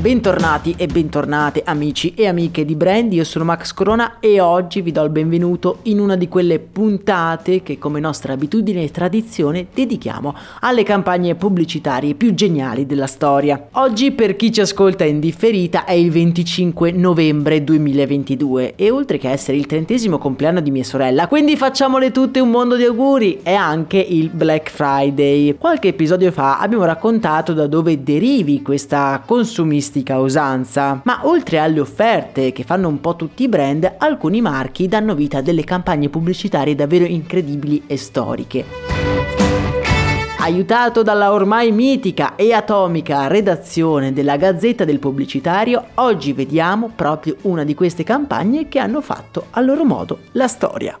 Bentornati e bentornate amici e amiche di Brand, io sono Max Corona e oggi vi do il benvenuto in una di quelle puntate che come nostra abitudine e tradizione dedichiamo alle campagne pubblicitarie più geniali della storia. Oggi per chi ci ascolta in differita è il 25 novembre 2022 e oltre che essere il trentesimo compleanno di mia sorella, quindi facciamole tutte un mondo di auguri, è anche il Black Friday. Qualche episodio fa abbiamo raccontato da dove derivi questa turistica usanza. Ma oltre alle offerte che fanno un po' tutti i brand, alcuni marchi danno vita a delle campagne pubblicitarie davvero incredibili e storiche. Aiutato dalla ormai mitica e atomica redazione della Gazzetta del Pubblicitario, oggi vediamo proprio una di queste campagne che hanno fatto a loro modo la storia.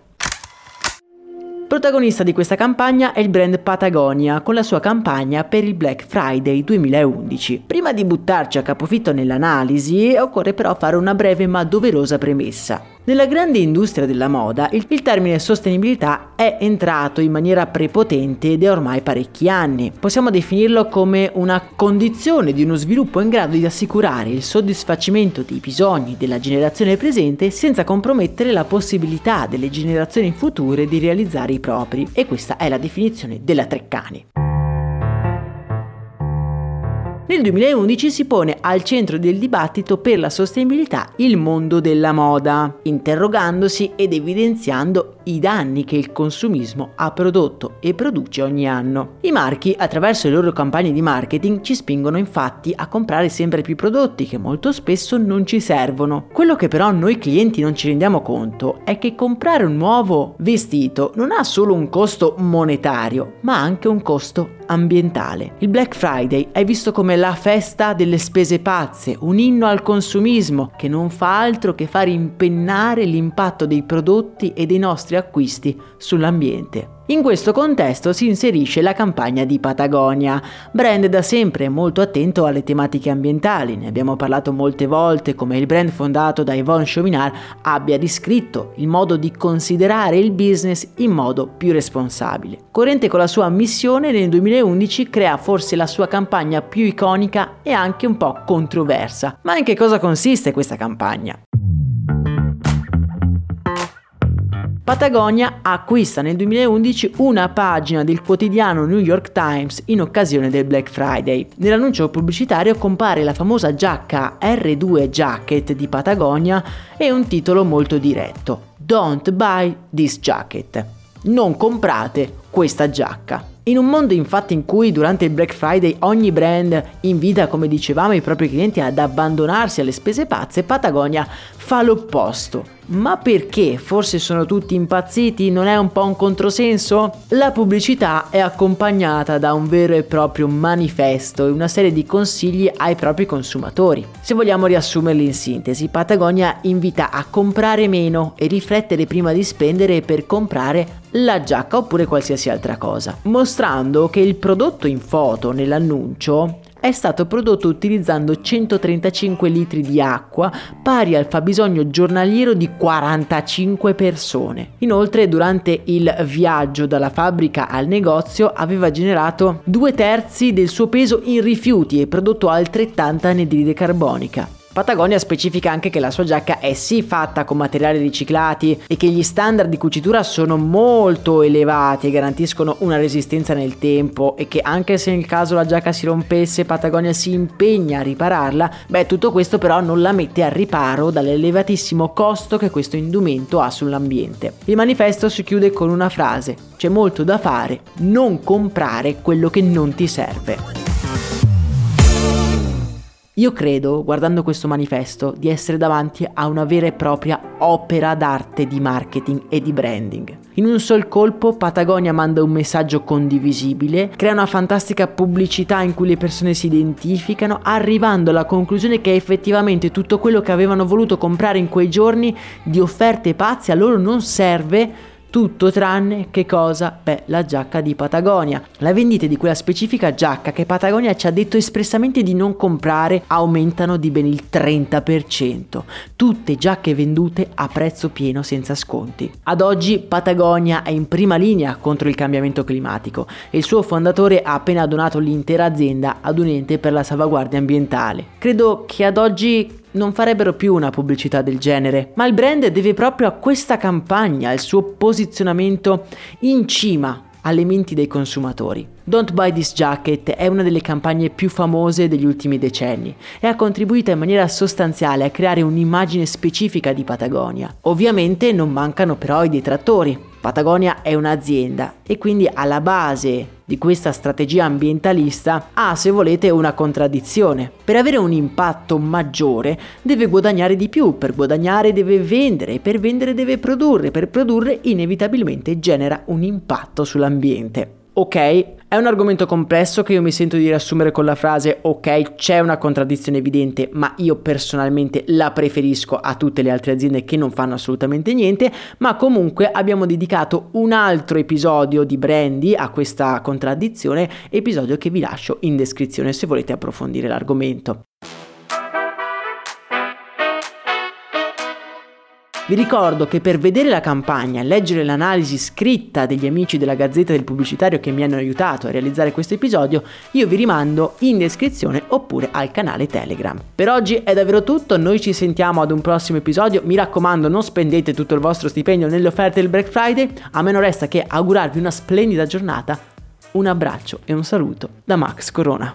Protagonista di questa campagna è il brand Patagonia con la sua campagna per il Black Friday 2011. Prima di buttarci a capofitto nell'analisi, occorre però fare una breve ma doverosa premessa. Nella grande industria della moda il, termine sostenibilità è entrato in maniera prepotente da ormai parecchi anni. Possiamo definirlo come una condizione di uno sviluppo in grado di assicurare il soddisfacimento dei bisogni della generazione presente senza compromettere la possibilità delle generazioni future di realizzare i propri. E questa è la definizione della Treccani. Nel 2011 si pone al centro del dibattito per la sostenibilità il mondo della moda, interrogandosi ed evidenziando i danni che il consumismo ha prodotto e produce ogni anno. I marchi, attraverso le loro campagne di marketing, ci spingono infatti a comprare sempre più prodotti che molto spesso non ci servono. Quello che però noi clienti non ci rendiamo conto è che comprare un nuovo vestito non ha solo un costo monetario, ma anche un costo ambientale. Il Black Friday è visto come la festa delle spese pazze, un inno al consumismo che non fa altro che far impennare l'impatto dei prodotti e dei nostri acquisti sull'ambiente. In questo contesto si inserisce la campagna di Patagonia, brand da sempre molto attento alle tematiche ambientali. Ne abbiamo parlato molte volte come il brand fondato da Yvonne Chauvinard abbia descritto il modo di considerare il business in modo più responsabile. Corrente con la sua missione, nel 2011 crea forse la sua campagna più iconica e anche un po' controversa. Ma in che cosa consiste questa campagna? Patagonia acquista nel 2011 una pagina del quotidiano New York Times in occasione del Black Friday. Nell'annuncio pubblicitario compare la famosa giacca R2 Jacket di Patagonia e un titolo molto diretto: Don't buy this jacket. Non comprate questa giacca. In un mondo infatti in cui durante il Black Friday ogni brand invita, come dicevamo, i propri clienti ad abbandonarsi alle spese pazze, Patagonia fa l'opposto. Ma perché? Forse sono tutti impazziti? Non è un po' un controsenso? La pubblicità è accompagnata da un vero e proprio manifesto e una serie di consigli ai propri consumatori. Se vogliamo riassumerli in sintesi, Patagonia invita a comprare meno e riflettere prima di spendere per comprare la giacca oppure qualsiasi altra cosa, mostrando che il prodotto in foto nell'annuncio è stato prodotto utilizzando 135 litri di acqua, pari al fabbisogno giornaliero di 45 persone. Inoltre, durante il viaggio dalla fabbrica al negozio aveva generato due terzi del suo peso in rifiuti e prodotto altrettanta anidride carbonica. Patagonia specifica anche che la sua giacca è sì fatta con materiali riciclati e che gli standard di cucitura sono molto elevati e garantiscono una resistenza nel tempo e che anche se nel caso la giacca si rompesse Patagonia si impegna a ripararla, beh tutto questo però non la mette al riparo dall'elevatissimo costo che questo indumento ha sull'ambiente. Il manifesto si chiude con una frase, c'è molto da fare, non comprare quello che non ti serve. Io credo, guardando questo manifesto, di essere davanti a una vera e propria opera d'arte di marketing e di branding. In un sol colpo Patagonia manda un messaggio condivisibile, crea una fantastica pubblicità in cui le persone si identificano, arrivando alla conclusione che effettivamente tutto quello che avevano voluto comprare in quei giorni di offerte pazze a loro non serve tutto tranne che cosa? Beh, la giacca di Patagonia. La vendita di quella specifica giacca che Patagonia ci ha detto espressamente di non comprare aumentano di ben il 30%. Tutte giacche vendute a prezzo pieno senza sconti. Ad oggi Patagonia è in prima linea contro il cambiamento climatico e il suo fondatore ha appena donato l'intera azienda ad un ente per la salvaguardia ambientale. Credo che ad oggi non farebbero più una pubblicità del genere, ma il brand deve proprio a questa campagna, al suo posizionamento in cima alle menti dei consumatori. Don't Buy This Jacket è una delle campagne più famose degli ultimi decenni e ha contribuito in maniera sostanziale a creare un'immagine specifica di Patagonia. Ovviamente non mancano però i detrattori. Patagonia è un'azienda e quindi alla base di questa strategia ambientalista ha, se volete, una contraddizione. Per avere un impatto maggiore deve guadagnare di più, per guadagnare deve vendere, per vendere deve produrre, per produrre inevitabilmente genera un impatto sull'ambiente. Ok, è un argomento complesso che io mi sento di riassumere con la frase ok, c'è una contraddizione evidente, ma io personalmente la preferisco a tutte le altre aziende che non fanno assolutamente niente, ma comunque abbiamo dedicato un altro episodio di Brandy a questa contraddizione, episodio che vi lascio in descrizione se volete approfondire l'argomento. Vi ricordo che per vedere la campagna leggere l'analisi scritta degli amici della Gazzetta del Pubblicitario che mi hanno aiutato a realizzare questo episodio, io vi rimando in descrizione oppure al canale Telegram. Per oggi è davvero tutto, noi ci sentiamo ad un prossimo episodio, mi raccomando non spendete tutto il vostro stipendio nelle offerte del Black Friday, a me non resta che augurarvi una splendida giornata, un abbraccio e un saluto da Max Corona.